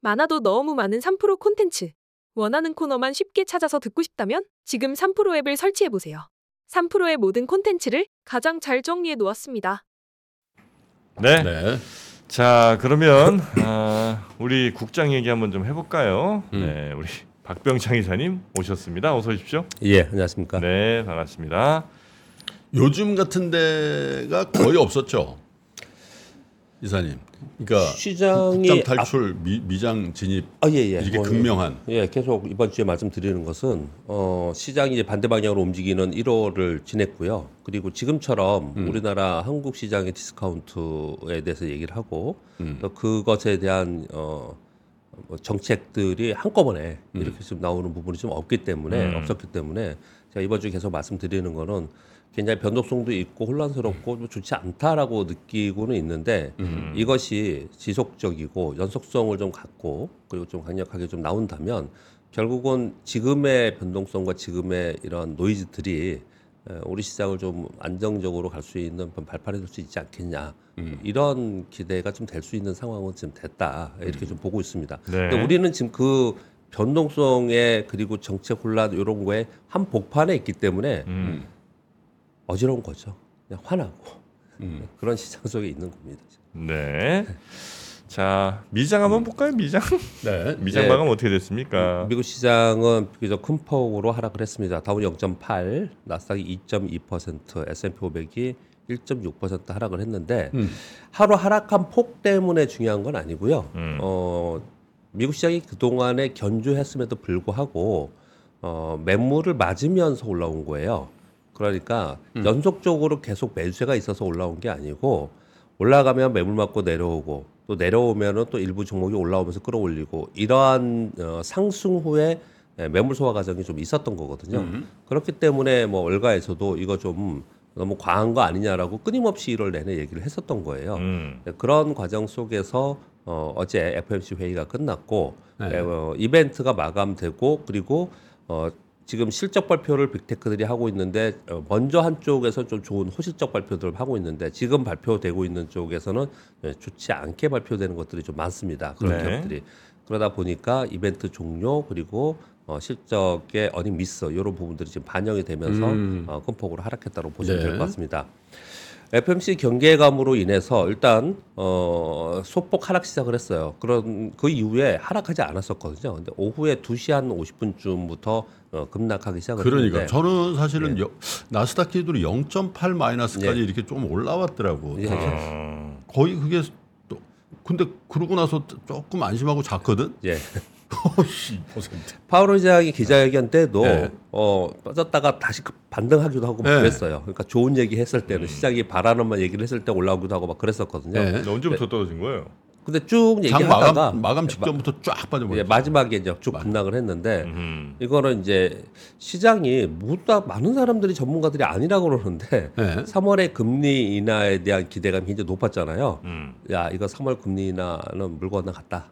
많아도 너무 많은 3프로 콘텐츠. 원하는 코너만 쉽게 찾아서 듣고 싶다면 지금 3프로 앱을 설치해 보세요. 3프로의 모든 콘텐츠를 가장 잘 정리해 놓았습니다. 네. 네. 자 그러면 아, 우리 국장 얘기 한번 좀 해볼까요? 음. 네, 우리 박병창 이사님 오셨습니다. 어서 오십시오. 예, 안녕하십니까. 네, 반갑습니다. 요즘 같은 데가 거의 없었죠. 이사님. 그러니까 시장이 국장 탈출, 미, 미장 진입 아, 예, 예. 이렇게 뭐, 극명한 예, 계속 이번 주에 말씀드리는 것은 어, 시장이 이제 반대 방향으로 움직이는 1월을 지냈고요. 그리고 지금처럼 음. 우리나라 한국 시장의 디스카운트에 대해서 얘기를 하고 음. 또 그것에 대한 어, 뭐 정책들이 한꺼번에 음. 이렇게 좀 나오는 부분이 좀 없기 때문에 음. 없었기 때문에 제가 이번 주에 계속 말씀드리는 거는 굉장히 변동성도 있고 혼란스럽고 좀 좋지 않다라고 느끼고는 있는데 음. 이것이 지속적이고 연속성을 좀 갖고 그리고 좀 강력하게 좀 나온다면 결국은 지금의 변동성과 지금의 이런 노이즈들이 에, 우리 시장을 좀 안정적으로 갈 수 있는 발판이 될 수 있지 않겠냐 이런 기대가 좀 될 수 있는 상황은 지금 됐다 이렇게 좀 보고 있습니다. 네. 근데 우리는 지금 그 변동성에 그리고 정책 혼란 이런 거에 한 복판에 있기 때문에 음. 어지러운 거죠. 그냥 화나고 음. 그런 시장 속에 있는 겁니다. 네. 자 미장 한번 볼까요? 미장 네. 미장 예. 마감 어떻게 됐습니까? 미국 시장은 비교적 큰 폭으로 하락을 했습니다. 다운 0.8, 나스닥이 2.2%, S&P 500이 1.6% 하락을 했는데 음. 하루 하락한 폭 때문에 중요한 건 아니고요. 음. 어, 미국 시장이 그 동안에 견조했음에도 불구하고 어, 매물을 맞으면서 올라온 거예요. 그러니까 연속적으로 계속 매수세가 있어서 올라온 게 아니고 올라가면 매물 맞고 내려오고 또 내려오면은 또 일부 종목이 올라오면서 끌어올리고 이러한 어, 상승 후에 예, 매물 소화 과정이 좀 있었던 거거든요. 그렇기 때문에 뭐 월가에서도 이거 좀 너무 과한 거 아니냐라고 끊임없이 1월 내내 얘기를 했었던 거예요. 음. 네, 그런 과정 속에서 어, 어제 FMC 회의가 끝났고 네. 에, 어, 이벤트가 마감되고 그리고 어, 지금 실적 발표를 빅테크들이 하고 있는데 어, 먼저 한쪽에서 좀 좋은 호실적 발표들을 하고 있는데 지금 발표되고 있는 쪽에서는 예, 좋지 않게 발표되는 것들이 좀 많습니다. 그런 네. 기업들이 그러다 보니까 이벤트 종료 그리고 어, 실적의 어닝 미스 이런 부분들이 지금 반영이 되면서 음. 어, 큰 폭으로 하락했다고 보시면 네. 될것 같습니다. FMC 경계감으로 인해서 일단 어, 소폭 하락 시작을 했어요. 그런 그 이후에 하락하지 않았었거든요. 근데 오후에 2시 한 50분쯤부터 어, 급락하기 시작을 그러니까 저는 사실은 여- 나스닥 기준으로 0.8 마이너스까지 예. 이렇게 좀 올라왔더라고. 예. 어. 거의 그게 또 근데 그러고 나서 조금 안심하고 잤거든. 예. 파월 의장이 기자회견 때도 네. 어, 빠졌다가 다시 급- 반등하기도 하고 막 네. 그랬어요. 그러니까 좋은 얘기 했을 때는 시장이 바라는 말 얘기를 했을 때 올라오기도 하고 막 그랬었거든요. 네. 근데 언제부터 떨어진 거예요? 근데 쭉장 얘기하다가 마감 마감 직전부터 쫙 빠져버렸어. 예, 마지막에 이제 쭉 급락을 했는데 음. 이거는 이제 시장이 모두 많은 사람들이 전문가들이 아니라고 그러는데 네. 3월에 금리 인하에 대한 기대감이 굉장히 높았잖아요. 음. 야 이거 3월 금리 인하는 물 건너갔다.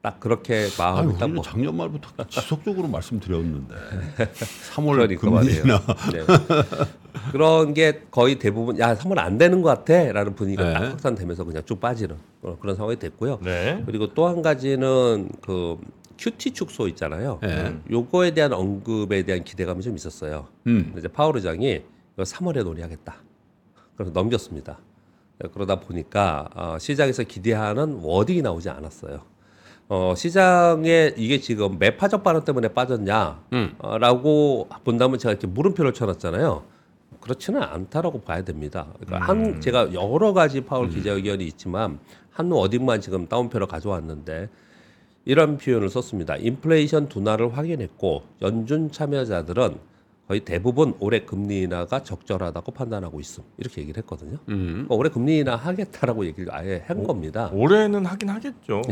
딱 그렇게 마음을 딱 먹. 작년 말부터 지속적으로 말씀드렸는데 3월 그러니까 말이에요. 금리나 네. 그런 게 거의 대부분 야 3월 안 되는 것 같아라는 분위기가 네. 딱 확산되면서 그냥 쭉 빠지는 어, 그런 상황이 됐고요. 네. 그리고 또 한 가지는 그 QT 축소 있잖아요. 네. 요거에 대한 언급에 대한 기대감이 좀 있었어요. 음. 이제 파월 의장이 이거 3월에 논의하겠다. 그래서 넘겼습니다. 네, 그러다 보니까 어, 시장에서 기대하는 워딩이 나오지 않았어요. 어, 시장에 이게 지금 매파적 반응 때문에 빠졌냐? 음. 어, 라고 본다면 제가 이렇게 물음표를 쳐놨잖아요. 그렇지는 않다라고 봐야 됩니다. 그러니까 한 제가 여러 가지 파월 기자회견이 있지만 한 워딩만 지금 다운표로 가져왔는데 이런 표현을 썼습니다. 인플레이션 둔화를 확인했고 연준 참여자들은 거의 대부분 올해 금리 인하가 적절하다고 판단하고 있음 이렇게 얘기를 했거든요. 음. 그러니까 올해 금리 인하 하겠다라고 얘기를 아예 한 겁니다. 올해는 하긴 하겠죠.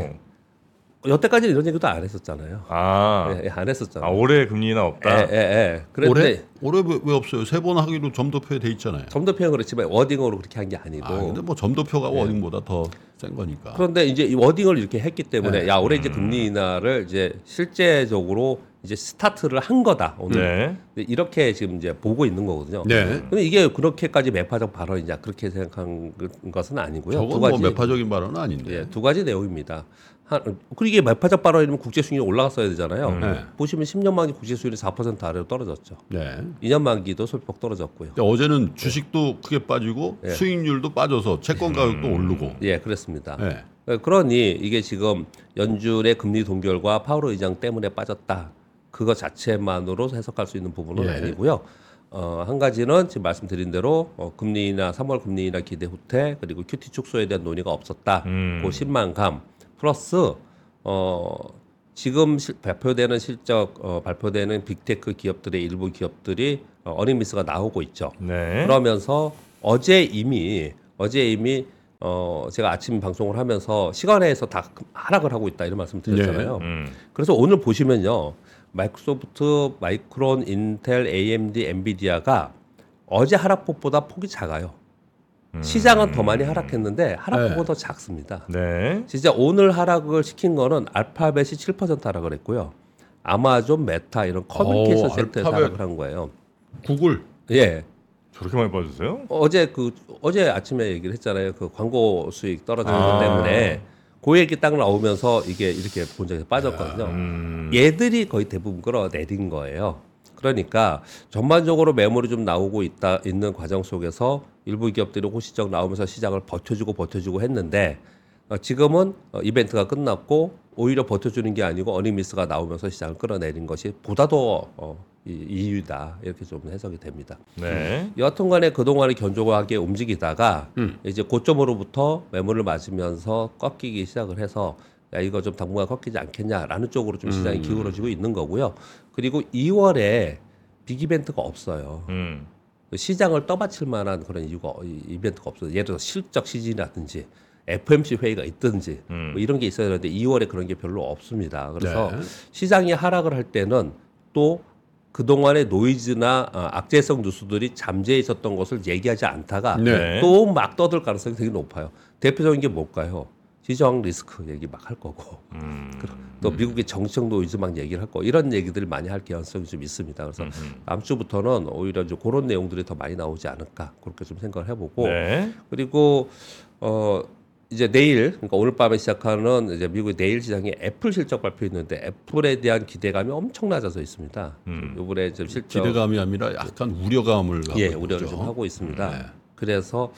여태까지는 이런 얘기도 안 했었잖아요. 아, 예, 예, 안아 했었잖아요. 올해 금리 인하 없다. 예, 예, 예. 그런데 올해 올해 왜, 왜 없어요? 세 번 하기로 점도표에 돼 있잖아요. 점도표는 그렇지만 워딩으로 그렇게 한 게 아니고 아 근데 뭐 점도표가 워딩보다 더 센 거니까. 그런데 이제 이 워딩을 이렇게 했기 때문에 네. 야 올해 이제 금리 인하를 이제 실제적으로 이제 스타트를 한 거다 오늘 네. 이렇게 지금 이제 보고 있는 거거든요. 네. 근데 이게 그렇게까지 매파적 발언이냐 그렇게 생각한 것은 아니고요. 저건 뭐 매파적인 발언은 아닌데. 예, 두 가지 내용입니다. 한, 그리고 이게 말파적 발언이면 국제 수익률 올라갔어야 되잖아요. 음. 네. 보시면 10년 만기 국제 수익률이 4% 아래로 떨어졌죠. 네. 2년 만기도 소폭 떨어졌고요. 근데 어제는 주식도 크게 빠지고 예. 수익률도 빠져서 채권 가격도 오르고. 예, 그렇습니다. 네. 예, 그러니 이게 지금 연준의 금리 동결과 파월 의장 때문에 빠졌다. 그거 자체만으로 해석할 수 있는 부분은 예. 아니고요. 어, 한 가지는 지금 말씀드린 대로 어, 금리 인하 3월 금리 인하 기대 후퇴 그리고 QT 축소에 대한 논의가 없었다. 음. 그 실망감 플러스 어, 지금 실- 발표되는 실적 어, 발표되는 빅테크 기업들의 일부 기업들이 어, earning miss가 나오고 있죠. 네. 그러면서 어제 이미 어제 이미 어 제가 아침 방송을 하면서 시간외에서 다 하락을 하고 있다 이런 말씀 드렸잖아요. 음. 그래서 오늘 보시면요. 마이크로소프트, 마이크론, 인텔, AMD, 엔비디아가 어제 하락폭보다 폭이 작아요. 시장은 더 많이 하락했는데 하락폭은 네. 더 작습니다. 네. 진짜 오늘 하락을 시킨 거는 알파벳이 7% 하락을 했고요. 아마존, 메타 이런 커뮤니케이션 오, 섹터에서 알파벳. 하락을 한 거예요. 구글. 예. 저렇게 많이 빠졌어요? 어제 그 어제 아침에 얘기를 했잖아요. 그 광고 수익 떨어지는 것 아. 때문에 그 얘기 딱 나오면서 이게 이렇게 본적에서 빠졌거든요. 음. 얘들이 거의 대부분 끌어내린 거예요. 그러니까 전반적으로 매물이 좀 나오고 있다 있는 과정 속에서 일부 기업들이 호시적 나오면서 시장을 버텨주고 버텨주고 했는데 어, 지금은 어, 이벤트가 끝났고 오히려 버텨주는 게 아니고 어닝미스가 나오면서 시장을 끌어내린 것이 보다 더 어, 이- 이유다 이렇게 좀 해석이 됩니다. 네. 여하튼간에 그동안에 견조하게 움직이다가 음. 이제 고점으로부터 매물을 맞으면서 꺾이기 시작을 해서 야 이거 좀 당분간 꺾이지 않겠냐라는 쪽으로 좀 시장이 음. 기울어지고 있는 거고요. 그리고 2월에 빅 이벤트가 없어요. 음. 시장을 떠받칠 만한 그런 이유가 이- 이벤트가 없어요. 예를 들어 실적 시즌이라든지 FMC 회의가 있든지 음. 뭐 이런 게 있어야 되는데 2월에 그런 게 별로 없습니다. 그래서 네. 시장이 하락을 할 때는 또 그동안의 노이즈나 어, 악재성 뉴스들이 잠재해 있었던 것을 얘기하지 않다가 네. 또막 떠들 가능성이 되게 높아요. 대표적인 게 뭘까요? 지정학 리스크 얘기 막 할 거고 음. 또 미국의 정치적 노이즈 막 얘기를 할 거 이런 얘기들을 많이 할 가능성이 좀 있습니다. 그래서 음. 다음 주부터는 오히려 이제 그런 내용들이 더 많이 나오지 않을까 그렇게 좀 생각을 해보고 네. 그리고 어 이제 내일 그러니까 오늘 밤에 시작하는 이제 미국의 내일 시장에 애플 실적 발표 있는데 애플에 대한 기대감이 엄청 낮아져 있습니다. 음. 이번에 좀 실적 기대감이 아니라 약간 우려감을 예. 우려를 좀 하고 있습니다. 네. 그래서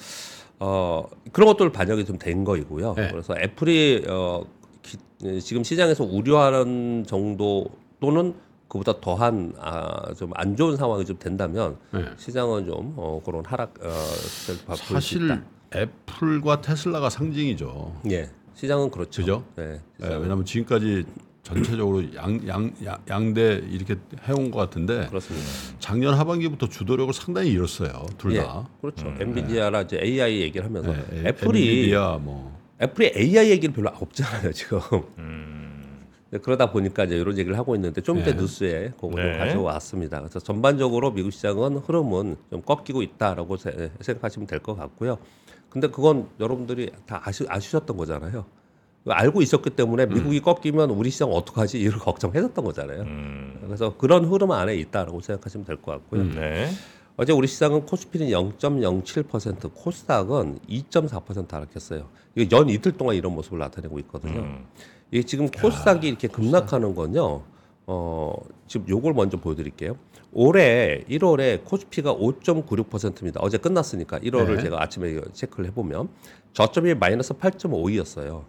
어 그런 것들 반영이 좀 된 거이고요. 네. 그래서 애플이 어 기- 예, 지금 시장에서 우려하는 정도 또는 그보다 더한 아, 좀 안 좋은 상황이 좀 된다면 네. 시장은 좀 어, 그런 하락 어, 사실. 애플과 테슬라가 상징이죠. 예, 시장은 그렇죠. 그죠? 네, 예, 시장은 왜냐하면 지금까지 전체적으로 양, 양, 양, 양대 이렇게 해온 것 같은데 그렇습니다. 작년 하반기부터 주도력을 상당히 잃었어요. 둘 예, 다. 그렇죠. 엔비디아라 이제 AI 얘기를 하면서 네, 애플이 엔비디아 뭐 애플이 AI 얘기를 별로 없잖아요 지금. 음. 네, 그러다 보니까 이제 이런 얘기를 하고 있는데 좀 이따 네. 뉴스에 그거 네. 좀 가져왔습니다. 그래서 전반적으로 미국 시장은 흐름은 좀 꺾이고 있다라고 세- 생각하시면 될 것 같고요. 근데 그건 여러분들이 다 아시, 아시셨던 거잖아요. 알고 있었기 때문에 미국이 꺾이면 우리 시장 어떡하지 이런 걱정했었던 거잖아요. 음. 그래서 그런 흐름 안에 있다라고 생각하시면 될 것 같고요. 네. 어제 우리 시장은 코스피는 0.07%, 코스닥은 2.4% 하락했어요. 이거 연 이틀 동안 이런 모습을 나타내고 있거든요. 음. 이게 지금 코스닥이 이렇게 급락하는 건요. 어, 지금 요걸 먼저 보여드릴게요. 올해 1월에 코스피가 5.96%입니다. 어제 끝났으니까 1월을 네. 제가 아침에 체크를 해보면 저점이 마이너스 8.52였어요.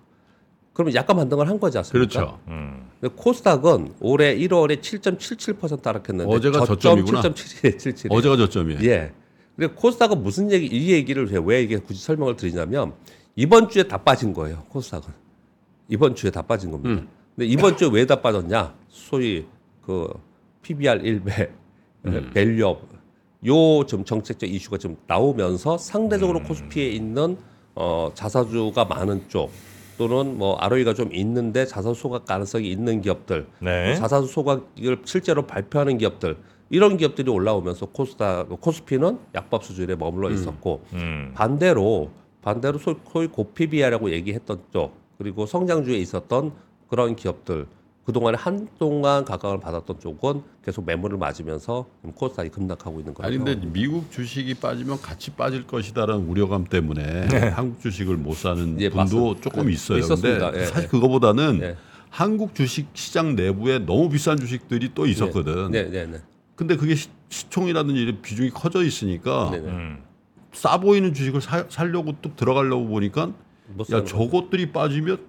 그러면 약간 반등을 한 거지 않습니까? 그렇죠. 음. 근데 코스닥은 올해 1월에 7.77% 하락했는데 어제가 저점 저점이구나. 7.77. 어제가 저점이에요. 예. 근데 코스닥은 무슨 얘기 이 얘기를 왜- 왜 이게 굳이 설명을 드리냐면 이번 주에 다 빠진 거예요. 코스닥은 이번 주에 다 빠진 겁니다. 음. 근데 이번 주에 왜 다 빠졌냐? 소위 그 PBR 1배, 음. 밸류업 요즘 정책적 이슈가 좀 나오면서 음. 상대적으로 코스피에 있는 어 자사주가 많은 쪽 또는 뭐 ROE가 좀 있는데 자사주 소각 가능성이 있는 기업들 네. 자사주 소각을 실제로 발표하는 기업들 이런 기업들이 올라오면서 코스닥 코스피는 약밥 수준에 머물러 있었고 음. 반대로 반대로 소- 소위 고PBR이라고 얘기했던 쪽 그리고 성장주에 있었던 그런 기업들 그동안에 한동안 각광을 받았던 쪽은 계속 매물을 맞으면서 코스닥이 급락하고 있는 거죠. 아니 근데 미국 주식이 빠지면 같이 빠질 것이다라는 우려감 때문에 한국 주식을 못 사는 예, 분도 맞습니다. 조금 예, 있어요. 있었습니다. 근데 예, 사실 예. 그거보다는 예. 한국 주식 시장 내부에 너무 비싼 주식들이 또 있었거든. 네, 네, 네. 근데 그게 시, 시총이라든지 이런 비중이 커져 있으니까 네, 네. 음. 싸 보이는 주식을 사, 살려고 뚝 들어가려고 보니까 못 야. 저것들이 빠지면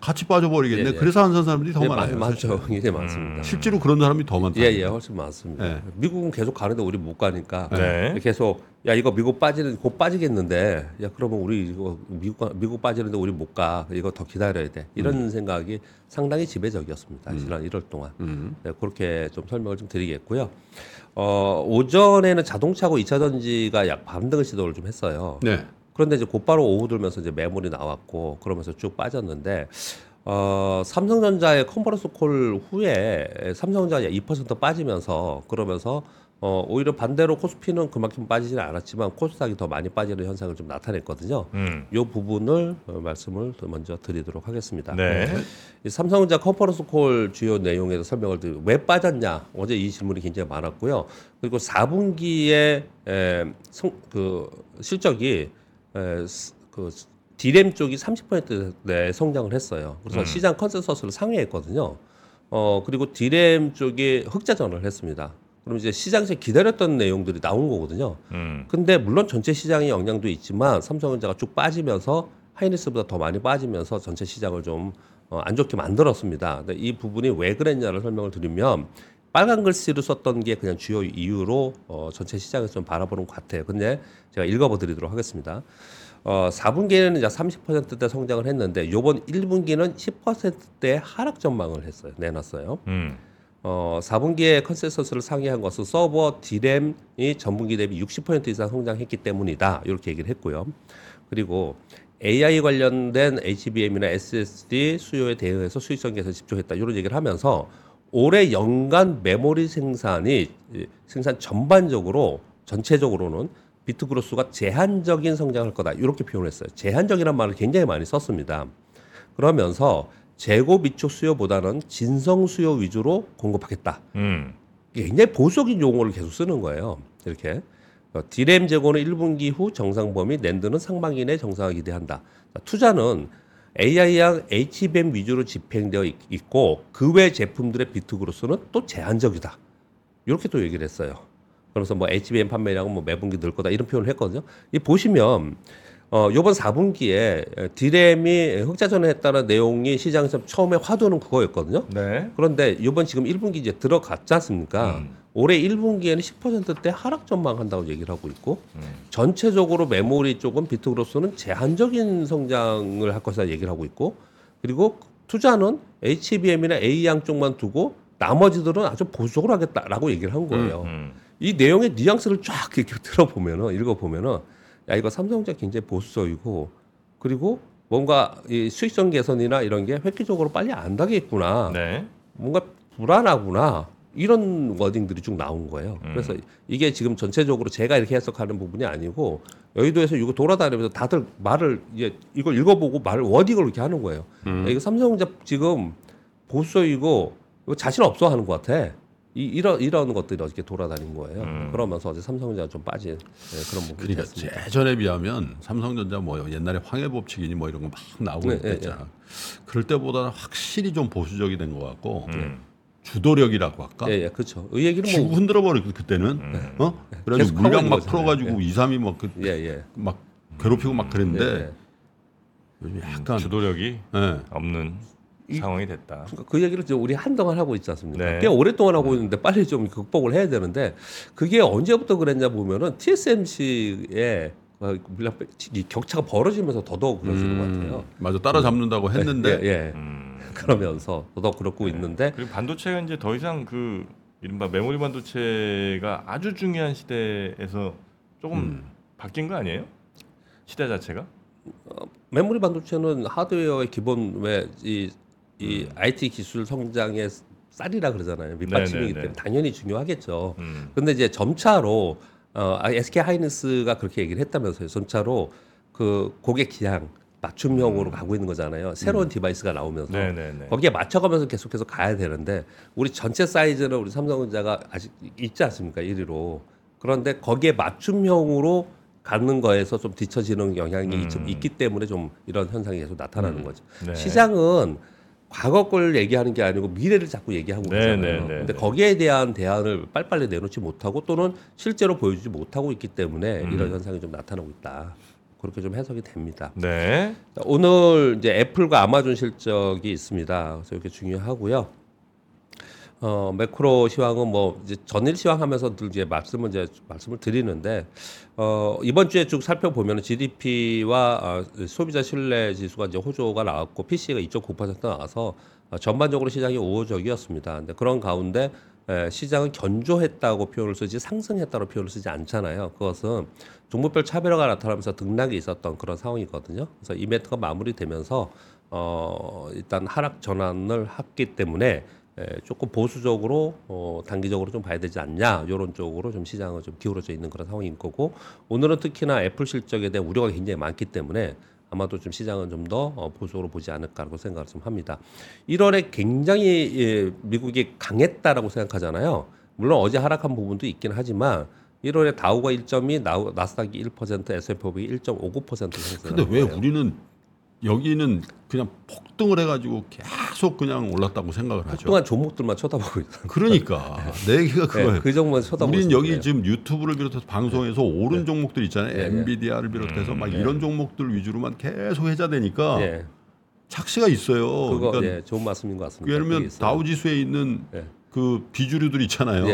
같이 빠져버리겠네. 예, 예. 그래서 안 산 사람들이 더 예, 많아요. 맞, 사실. 맞죠. 이게 많습니다. 실제로 그런 사람이 더 많다. 예, 예, 훨씬 많습니다. 예. 미국은 계속 가는데 우리 못 가니까 네. 계속 야 이거 미국 빠지는 곧 빠지겠는데 야 그러면 우리 이거 미국 가- 미국 빠지는데 우리 못 가. 이거 더 기다려야 돼. 이런 생각이 상당히 지배적이었습니다. 지난 1월 동안. 음. 네, 그렇게 좀 설명을 좀 드리겠고요. 어, 오전에는 자동차고 2차 전지가 약 반등을 시도를 좀 했어요. 네. 그런데 이제 곧바로 오후 들면서 이제 매물이 나왔고 그러면서 쭉 빠졌는데 어, 삼성전자의 컨퍼런스 콜 후에 삼성전자가 2% 빠지면서 그러면서 어, 오히려 반대로 코스피는 그만큼 빠지지는 않았지만 코스닥이 더 많이 빠지는 현상을 좀 나타냈거든요. 음. 이 부분을 어, 말씀을 더 먼저 드리도록 하겠습니다. 네. 이 삼성전자 컨퍼런스 콜 주요 내용에서 설명을 드리고 왜 빠졌냐 어제 이 질문이 굉장히 많았고요. 그리고 4분기에 에, 성, 그 실적이 에, 스- 그 디램 쪽이 30%대 성장을 했어요. 그래서 시장 컨센서스를 상회했거든요. 어 그리고 디램 쪽이 흑자전을 했습니다. 그럼 이제 시장에서 기다렸던 내용들이 나온 거거든요. 음. 근데 물론 전체 시장의 영향도 있지만 삼성전자가 쭉 빠지면서 하이닉스보다 더 많이 빠지면서 전체 시장을 좀 어, 안 좋게 만들었습니다. 근데 이 부분이 왜 그랬냐를 설명을 드리면 빨간 글씨로 썼던 게 그냥 주요 이유로 어, 전체 시장에서 좀 바라보는 것 같아요. 근데 제가 읽어봐 드리도록 하겠습니다. 어, 4분기에는 이제 30%대 성장을 했는데 요번 1분기는 10%대 하락 전망을 했어요. 내놨어요. 음. 어, 4분기에 컨센서스를 상회한 것은 서버 디램이 전분기 대비 60% 이상 성장했기 때문이다. 이렇게 얘기를 했고요. 그리고 AI 관련된 HBM이나 SSD 수요에 대응해서 수익성 개선에 집중했다. 이런 얘기를 하면서 올해 연간 메모리 생산이 이, 생산 전반적으로 전체적으로는 비트 그로스가 제한적인 성장할 거다. 이렇게 표현했어요. 제한적이란 말을 굉장히 많이 썼습니다. 그러면서 재고 비축 수요보다는 진성 수요 위주로 공급하겠다. 음. 굉장히 보수적인 용어를 계속 쓰는 거예요. 이렇게 어, 디램 재고는 1분기 후 정상 범위, 낸드는 상반기 내 정상화 기대한다. 자, 투자는 AI랑 HBM 위주로 집행되어 있- 있고 그 외 제품들의 비트 그로스는 또 제한적이다. 이렇게 또 얘기를 했어요. 그래서 뭐 HBM 판매량은 뭐 매분기 늘 거다 이런 표현을 했거든요. 이 보시면 어 요번 4분기에 디램이 흑자전을 했다는 내용이 시장에서 처음에 화두는 그거였거든요. 네. 그런데 이번 지금 1분기 이제 들어갔지 않습니까? 음. 올해 1분기에는 10%대 하락 전망한다고 얘기를 하고 있고 음. 전체적으로 메모리 쪽은 비트그로스는 제한적인 성장을 할 것이다 얘기를 하고 있고 그리고 투자는 HBM이나 A양 쪽만 두고 나머지들은 아주 보수적으로 하겠다라고 얘기를 한 거예요. 음. 이 내용의 뉘앙스를 쫙 이렇게 들어보면은 읽어보면은 야 이거 삼성전자 굉장히 보수적이고 그리고 뭔가 이 수익성 개선이나 이런 게 획기적으로 빨리 안 가겠구나. 네. 뭔가 불안하구나. 이런 워딩들이 쭉 나온 거예요. 그래서 이게 지금 전체적으로 제가 이렇게 해석하는 부분이 아니고 여의도에서 이거 돌아다니면서 다들 말을 이제 이걸 읽어보고 말을 워딩을 이렇게 하는 거예요. 야, 이거 삼성전자 지금 보수적이고 이거 자신 없어 하는 것 같아. 이, 이런 이런 것들이 어저께 돌아다닌 거예요. 음. 그러면서 어제 삼성전자 좀 빠진 네, 그런 부분이 그러니까 됐습니다. 예전에 비하면 삼성전자 뭐 옛날에 황해 법칙이니 뭐 이런 거 막 나오고 네, 네, 있잖아. 그럴 때보다는 확실히 좀 보수적이 된 것 같고 음. 주도력이라고 할까? 예, 예, 그렇죠. 이 얘기는 쭉 뭐, 흔들어 버리고 그때는 어? 계속 그래가지고 하고 물량 막 거잖아요. 풀어 가지고 이 2, 3이 막그 예, 예. 막 괴롭히고 막 그랬는데 예, 예. 요즘 약간 주도력이 예. 없는 상황이 됐다. 그러니까 그 얘기를 이제 우리 한동안 하고 있지 않습니까? 네. 꽤 오랫동안 하고 있는데 빨리 좀 극복을 해야 되는데 그게 언제부터 그랬냐 보면은 TSMC의 물량 빼- 이 격차가 벌어지면서 더더욱 그러시는 것 같아요. 음, 맞아 따라잡는다고 했는데 예, 예. 음. 그러면서 더더욱 그렇고 있는데 그리고 반도체가 이제 더 이상 그 이른바 메모리 반도체가 아주 중요한 시대에서 조금 음. 바뀐 거 아니에요? 시대 자체가? 메모리 반도체는 하드웨어의 기본 왜이 이 IT 기술 성장의 쌀이라 그러잖아요. 밑받침이기 네, 네, 네. 때문에 당연히 중요하겠죠. 음. 근데 이제 점차로 어, SK 하이닉스가 그렇게 얘기를 했다면서요. 점차로 그 고객 지향 맞춤형으로 가고 있는 거잖아요. 새로운 디바이스가 나오면서 네, 네, 네. 거기에 맞춰가면서 계속해서 가야 되는데 우리 전체 사이즈는 우리 삼성전자가 아직 있지 않습니까 1위로 그런데 거기에 맞춤형으로 가는 거에서 좀 뒤처지는 영향이 음. 좀 있기 때문에 좀 이런 현상이 계속 나타나는 거죠. 네. 시장은 과거 걸 얘기하는 게 아니고 미래를 자꾸 얘기하고 네, 있잖아요. 네, 네, 근데 네. 거기에 대한 대안을 빨리빨리 내놓지 못하고 또는 실제로 보여주지 못하고 있기 때문에 음. 이런 현상이 좀 나타나고 있다. 그렇게 좀 해석이 됩니다. 네. 자, 오늘 이제 애플과 아마존 실적이 있습니다. 그래서 이렇게 중요하고요. 어, 매크로 시황은 뭐 이제 전일 시황 하면서 늘 이제 말씀을 이제 말씀을 드리는데 어, 이번 주에 쭉 살펴보면 GDP와 어, 소비자 신뢰 지수가 이제 호조가 나왔고 PC가 2.9% 나와서 어, 전반적으로 시장이 우호적이었습니다. 근데 그런 가운데 에, 시장은 견조했다고 표현을 쓰지 상승했다고 표현을 쓰지 않잖아요. 그것은 종목별 차별화가 나타나면서 등락이 있었던 그런 상황이거든요. 그래서 이벤트가 마무리되면서 어, 일단 하락 전환을 했기 때문에 에, 조금 보수적으로 어, 단기적으로 좀 봐야 되지 않냐 이런 쪽으로 좀 시장은 좀 기울어져 있는 그런 상황인 거고 오늘은 특히나 애플 실적에 대한 우려가 굉장히 많기 때문에 아마도 좀 시장은 좀더 어, 보수적으로 보지 않을까라고 생각을 좀 합니다. 1월에 굉장히 예, 미국이 강했다라고 생각하잖아요. 물론 어제 하락한 부분도 있긴 하지만 1월에 다우가 1점이 나우, 나스닥이 1% S&P 500이 1.59% 상승. 근데 왜 우리는 여기는 그냥 폭등을 해가지고 계속 그냥 올랐다고 생각을 하죠. 동안 종목들만 쳐다보고 있어요. 그러니까 내 얘기가 그거예요. 네, 그 정도만 쳐다보고 우리는. 여기 지금 유튜브를 비롯해서 방송에서 오른 종목들 있잖아요. 네, 네. 엔비디아를 비롯해서 막 네. 이런 종목들 위주로만 계속 해자되니까 예, 착시가 있어요. 그거 그러니까 예, 좋은 말씀인 것 같습니다. 예를 들면. 다우지수에 있는 예. 그 비주류들 있잖아요.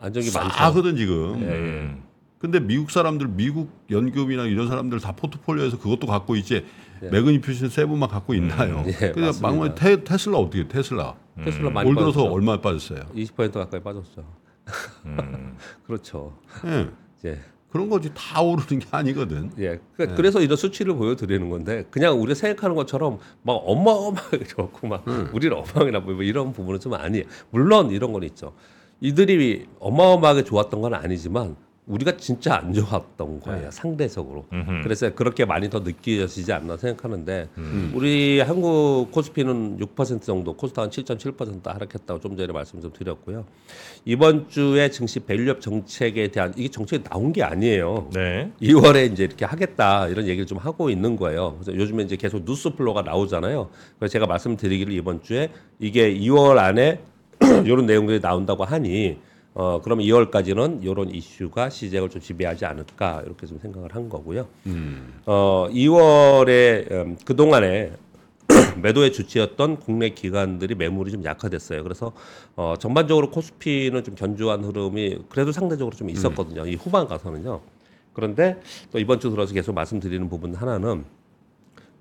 안정이 많죠. 싸거든 지금. 예. 음. 근데 미국 사람들, 미국 연금이나 이런 사람들 다 포트폴리오에서 그것도 갖고 있지. 예. Magnificent Seven만 갖고 있나요? 예, 그냥 맞습니다. 막말 테, 테슬라 어떻게? 테슬라 테슬라 많이 올 들어서 빠졌죠. 얼마 빠졌어요? 20% 가까이 빠졌죠. 음. 그렇죠. 예. 예. 그런 거지 다 오르는 게 아니거든. 예. 그, 래서 이런 수치를 보여드리는 건데 그냥 우리가 생각하는 것처럼 막 어마어마하게 좋고 막 우리는 어마어마하게 나쁘고 뭐 이런 부분은 좀 아니에요. 물론 이런 건 있죠. 이들이 어마어마하게 좋았던 건 아니지만 우리가 진짜 안 좋았던 거예요. 상대적으로. 음흠. 그래서 그렇게 많이 더 느껴지지 않나 생각하는데 우리 한국 코스피는 6% 정도, 코스닥은 7.7% 하락했다고 좀 전에 말씀 좀 드렸고요. 이번 주에 증시 밸류업 정책에 대한 이게 정책이 나온 게 아니에요. 네. 2월에 이제 이렇게 하겠다 이런 얘기를 좀 하고 있는 거예요. 그래서 요즘에 이제 계속 뉴스 flow가 나오잖아요. 그래서 제가 말씀드리기를 이번 주에 이게 2월 안에 이런 내용들이 나온다고 하니 어 그럼 2월까지는 이런 이슈가 시장을 좀 지배하지 않을까 이렇게 좀 생각을 한 거고요. 어 2월에 음, 그 동안에 매도의 주치였던 국내 기관들이 매물이 좀 약화됐어요. 그래서 어, 전반적으로 코스피는 좀 견조한 흐름이 그래도 상대적으로 좀 있었거든요. 이 후반 가서는요. 그런데 또 이번 주 들어서 계속 말씀드리는 부분 하나는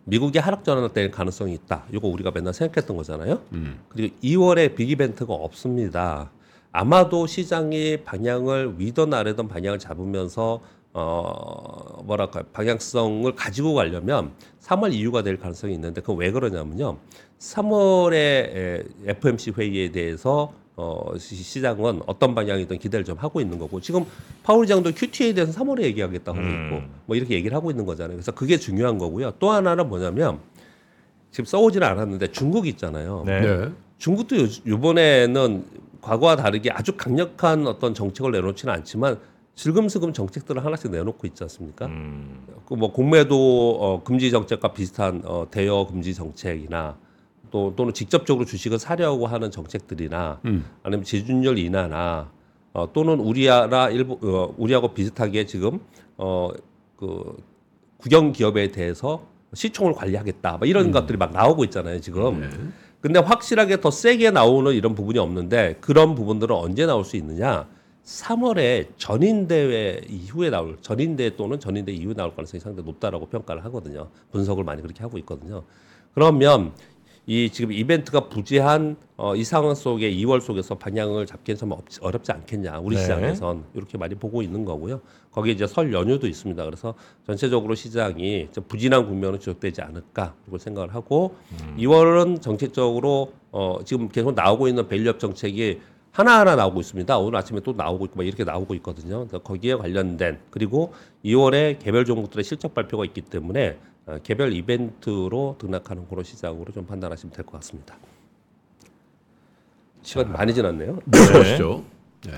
미국이 하락 전환을 될 가능성이 있다. 이거 우리가 맨날 생각했던 거잖아요. 그리고 2월에 빅 이벤트가 없습니다. 아마도 시장이 방향을 위던 아래던 방향을 잡으면서 어 뭐랄까 방향성을 가지고 가려면 3월 이후가 될 가능성이 있는데 그건 왜 그러냐면요. 3월에 FMC 회의에 대해서 어 시- 시장은 어떤 방향이든 기대를 좀 하고 있는 거고 지금 파월 장도 QT에 대해서 3월에 얘기하겠다고 하고 있고 음. 뭐 이렇게 얘기를 하고 있는 거잖아요. 그래서 그게 중요한 거고요. 또 하나는 뭐냐면 지금 써오지는 않았는데 중국 있잖아요. 네. 중국도 요, 이번에는 과거와 다르게 아주 강력한 어떤 정책을 내놓지는 않지만 슬금슬금 정책들을 하나씩 내놓고 있지 않습니까? 음. 그뭐 공매도 어, 금지 정책과 비슷한 어, 대여 금지 정책이나 또 또는 직접적으로 주식을 사려고 하는 정책들이나 음. 아니면 지준율 인하나 어, 또는 우리나라 일부 어, 우리하고 비슷하게 지금 어그 국영 기업에 대해서 시총을 관리하겠다. 뭐 이런 것들이 막 나오고 있잖아요, 지금. 근데 확실하게 더 세게 나오는 이런 부분이 없는데 그런 부분들은 언제 나올 수 있느냐? 3월에 전인대회 이후에 나올 전인대 또는 전인대 이후에 나올 가능성이 상당히 높다라고 평가를 하거든요. 분석을 많이 그렇게 하고 있거든요. 그러면 이 지금 이벤트가 부재한 어, 이 상황 속에 2월 속에서 방향을 잡기는 좀 없- 어렵지 않겠냐 우리 네. 시장에선 이렇게 많이 보고 있는 거고요. 거기에 이제 설 연휴도 있습니다. 그래서 전체적으로 시장이 좀 부진한 국면은 지속되지 않을까 그리고 생각을 하고 2월은 정책적으로 어, 지금 계속 나오고 있는 밸류업 정책이 하나하나 나오고 있습니다. 오늘 아침에 또 나오고 있고 막 이렇게 나오고 있거든요. 거기에 관련된 그리고 2월에 개별 종목들의 실적 발표가 있기 때문에 어, 개별 이벤트로 등락하는 그런 시장으로 좀 판단하시면 될 것 같습니다. 시간 많이 지났네요. 보시죠. 네.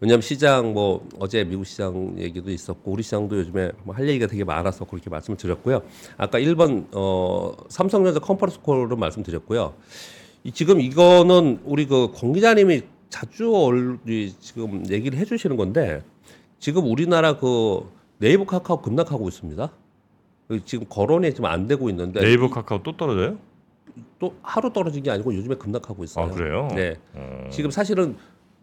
왜냐하면 시장 뭐 어제 미국 시장 얘기도 있었고 우리 시장도 요즘에 뭐 할 얘기가 되게 많아서 그렇게 말씀을 드렸고요. 아까 1번 어 삼성전자 컨퍼런스 콜로 말씀드렸고요. 이 지금 이거는 우리 그공 기자님이 자주 얼, 이 지금 얘기를 해주시는 건데 지금 우리나라 그 네이버 카카오 급락하고 있습니다. 그 지금 거론이 지금 안 되고 있는데 네이버 카카오 또 떨어져요? 또 하루 떨어진 게 아니고 요즘에 급락하고 있어요. 아 그래요? 네. 어. 지금 사실은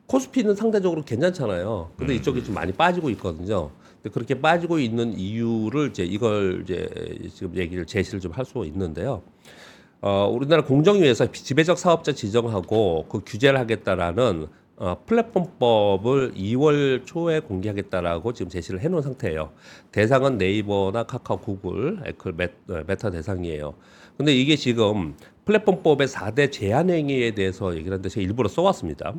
코스피는 상대적으로 괜찮잖아요. 근데 음. 이쪽이 좀 많이 빠지고 있거든요. 근데 그렇게 빠지고 있는 이유를 이제 이걸 이제 지금 얘기를 제시를 좀 할 수 있는데요. 어, 우리나라 공정위에서 지배적 사업자 지정하고 그 규제를 하겠다라는 어, 플랫폼법을 2월 초에 공개하겠다라고 지금 제시를 해놓은 상태예요. 대상은 네이버나 카카오, 구글, 애플, 메, 어, 메타 대상이에요. 근데 이게 지금 플랫폼법의 4대 제한 행위에 대해서 얘기를 하는데 제가 일부러 써왔습니다.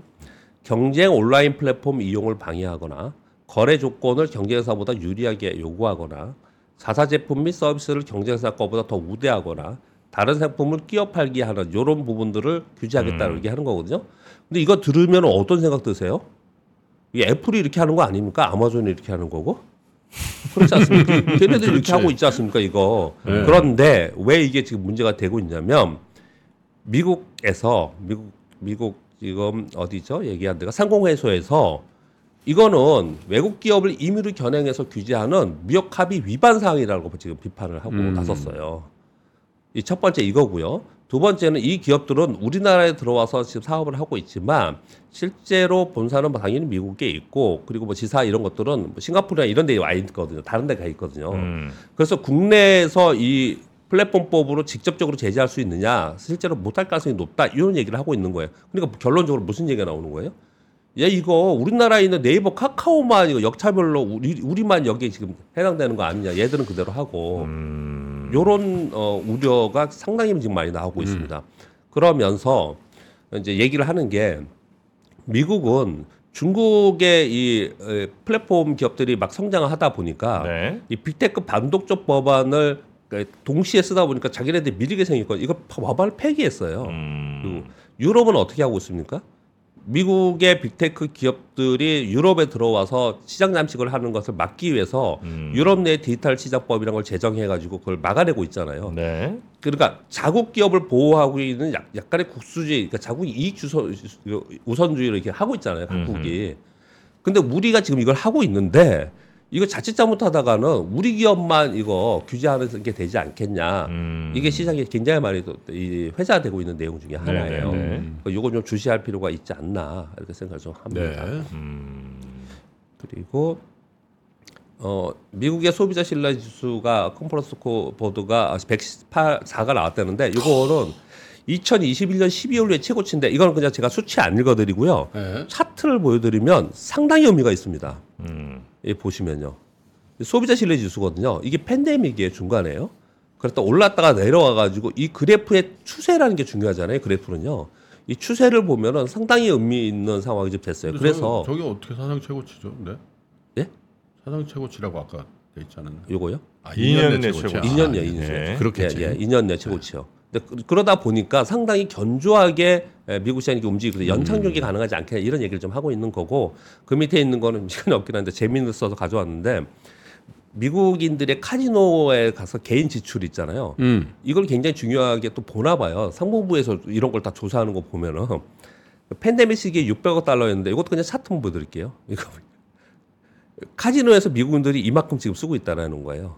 경쟁 온라인 플랫폼 이용을 방해하거나 거래 조건을 경쟁사보다 유리하게 요구하거나 자사 제품 및 서비스를 경쟁사 거보다 더 우대하거나 다른 상품을 끼어 팔게 하는 이런 부분들을 규제하겠다고 음. 얘기하는 거거든요. 근데 이거 들으면 어떤 생각 드세요? 이 애플이 이렇게 하는 거 아닙니까? 아마존이 이렇게 하는 거고? 그렇지 않습니까? 걔네들이 이렇게 하고 있지 않습니까? 이거. 네. 그런데 왜 이게 지금 문제가 되고 있냐면 미국에서 미국 미국 지금 어디죠? 얘기한 데가 상공회소에서 이거는 외국 기업을 임의로 겨냥해서 규제하는 무역 합의 위반 사항이라고 지금 비판을 하고 음. 나섰어요. 이 첫 번째 이거고요. 두 번째는 이 기업들은 우리나라에 들어와서 지금 사업을 하고 있지만 실제로 본사는 뭐 당연히 미국에 있고 그리고 뭐 지사 이런 것들은 뭐 싱가포르나 이런 데에 와 있거든요. 다른 데가 있거든요. 음. 그래서 국내에서 이 플랫폼법으로 직접적으로 제재할 수 있느냐 실제로 못할 가능성이 높다 이런 얘기를 하고 있는 거예요. 그러니까 결론적으로 무슨 얘기가 나오는 거예요? 야 이거 우리나라에 있는 네이버 카카오만 이거 역차별로 우리 우리만 여기에 지금 해당되는 거 아니냐 얘들은 그대로 하고 음. 요런 어, 우려가 상당히 지금 많이 나오고 있습니다. 그러면서 이제 얘기를 하는 게 미국은 중국의 이 에, 플랫폼 기업들이 막 성장을 하다 보니까 네. 이 빅테크 반독점 법안을 그 동시에 쓰다 보니까 자기네들 미리게 생겼거든요. 이거 법안을 폐기했어요. 음. 유럽은 어떻게 하고 있습니까? 미국의 빅테크 기업들이 유럽에 들어와서 시장 잠식을 하는 것을 막기 위해서 음. 유럽 내 디지털 시장법이라는 걸 제정해가지고 그걸 막아내고 있잖아요. 네. 그러니까 자국 기업을 보호하고 있는 약, 약간의 국수주의, 그러니까 자국 이익 주소, 우선주의를 이렇게 하고 있잖아요, 각국이. 근데 우리가 지금 이걸 하고 있는데 이거 자칫 잘못하다가는 우리 기업만 이거 규제하는 게 되지 않겠냐. 음. 이게 시장에 굉장히 많이 또이 회자되고 있는 내용 중에 하나예요. 네, 네, 네. 그 요거 좀 주시할 필요가 있지 않나 이렇게 생각을 좀 합니다. 네. 음. 그리고 어 미국의 소비자 신뢰 지수가 컨퍼런스 코 보드가 114가 나왔다는데 이거는 2021년 12월에 최고치인데 이거는 그냥 제가 수치 안 읽어드리고요. 네. 차트를 보여드리면 상당히 의미가 있습니다. 음. 이 보시면요. 소비자 신뢰 지수거든요. 이게 팬데믹이에요 중간에요. 그랬다 올랐다가 내려와 가지고 이 그래프의 추세라는 게 중요하잖아요. 그래프는요. 이 추세를 보면은 상당히 의미 있는 상황이 좀 됐어요. 그래서 저기 어떻게 사상 최고치죠? 네? 예? 사상 최고치라고 아까 돼 않았나? 요거요? 아, 2년 내 최고치야. 최고치. 2년 내 아, 2년 네. 내 그렇겠지. 예, 예, 2년 내 최고치요. 그- 그러다 보니까 상당히 견조하게 에, 미국 시장이 움직이고 연착륙이 가능하지 않겠냐 이런 얘기를 좀 하고 있는 거고 그 밑에 있는 거는 시간이 없긴 한데 재미는 써서 가져왔는데 미국인들의 카지노에 가서 개인 지출 있잖아요. 음. 이걸 굉장히 중요하게 또 보나 봐요. 상무부에서 이런 걸 다 조사하는 거 보면은 팬데믹 시기에 600억 달러였는데 이것도 그냥 차트 한번 보여드릴게요. 이거 카지노에서 미국인들이 이만큼 지금 쓰고 있다라는 거예요.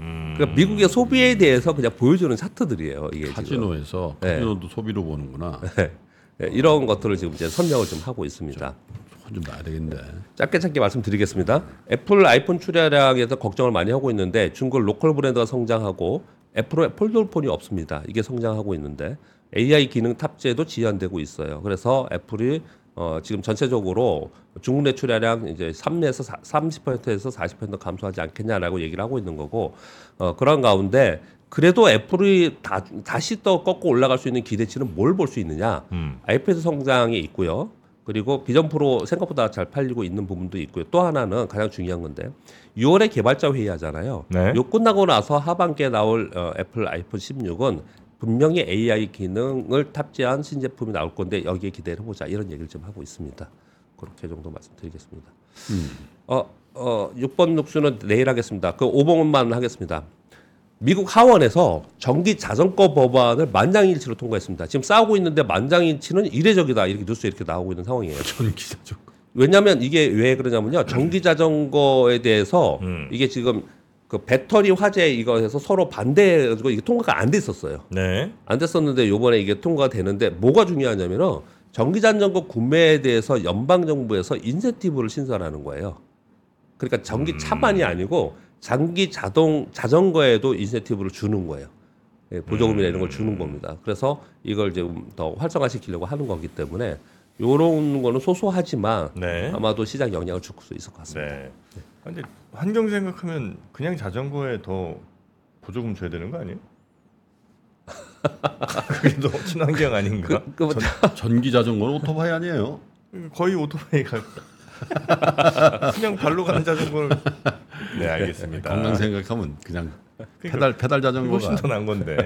음. 그러니까 미국의 소비에 대해서 그냥 보여주는 차트들이에요. 이게 지금. 카지노에서 네. 카지노도 소비로 보는구나. 예, 이런 것들을 지금 이제 설명을 좀 하고 있습니다. 손좀 놔야 되겠네. 짧게 짧게 말씀드리겠습니다. 애플 아이폰 출하량에서 걱정을 많이 하고 있는데 중국 로컬 브랜드가 성장하고 애플은 폴더폰이 없습니다. 이게 성장하고 있는데 AI 기능 탑재도 지연되고 있어요. 그래서 애플이 어, 지금 전체적으로 중국 내 출하량 이제 3에서 30%에서 40% 감소하지 않겠냐라고 얘기를 하고 있는 거고 어, 그런 가운데 그래도 애플이 다, 다시 또 꺾고 올라갈 수 있는 기대치는 뭘 볼 수 있느냐? 음. 아이패드 성장이 있고요. 그리고 비전 프로 생각보다 잘 팔리고 있는 부분도 있고요. 또 하나는 가장 중요한 건데 6월에 개발자 회의 하잖아요. 네. 요 끝나고 나서 하반기에 나올 어, 애플 아이폰 16은 분명히 AI 기능을 탑재한 신제품이 나올 건데 여기에 기대를 해보자 이런 얘기를 좀 하고 있습니다. 그렇게 정도 말씀드리겠습니다. 어, 어, 6번 녹수는 내일 하겠습니다. 그 5번만 하겠습니다. 미국 하원에서 전기 자전거 법안을 만장일치로 통과했습니다. 지금 싸우고 있는데 만장일치는 이례적이다 이렇게 뉴스에 이렇게 나오고 있는 상황이에요. 전기 자전거. 왜냐하면 이게 왜 그러냐면요. 전기 자전거에 대해서 음. 이게 지금 그 배터리 화재 이거에서 서로 반대해가지고 이게 통과가 안 됐었어요. 네. 안 됐었는데 요번에 이게 통과가 되는데 뭐가 중요하냐면은 전기 자전거 구매에 대해서 연방 정부에서 인센티브를 신설하는 거예요. 그러니까 전기 차만이 아니고 장기 자동 자전거에도 인센티브를 주는 거예요. 예, 보조금이나 이런 걸 주는 겁니다. 그래서 이걸 지금 더 활성화시키려고 하는 거기 때문에 요런 거는 소소하지만 네. 아마도 시장 영향을 줄 수 있을 것 같습니다. 네. 아, 근데 환경 생각하면 그냥 자전거에 더 보조금 줘야 되는 거 아니에요? 그게 더 친환경 아닌가? 그, 그, 전기 자전거는 오토바이 아니에요? 거의 오토바이 가 그냥 발로 가는 자전거를 네 알겠습니다. 건강 생각하면 그냥 그러니까 페달 페달 훨씬 자전거가 더 나은 건데.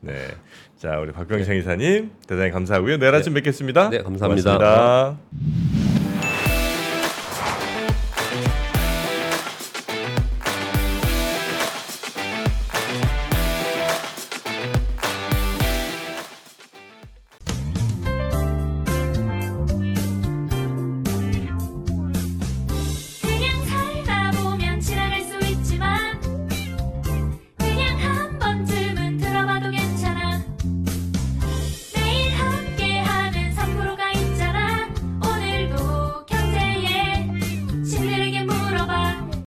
네. 자 우리 박병창 이사님 대단히 감사하고요. 내일 아침 뵙겠습니다. 네, 감사합니다. 고맙습니다.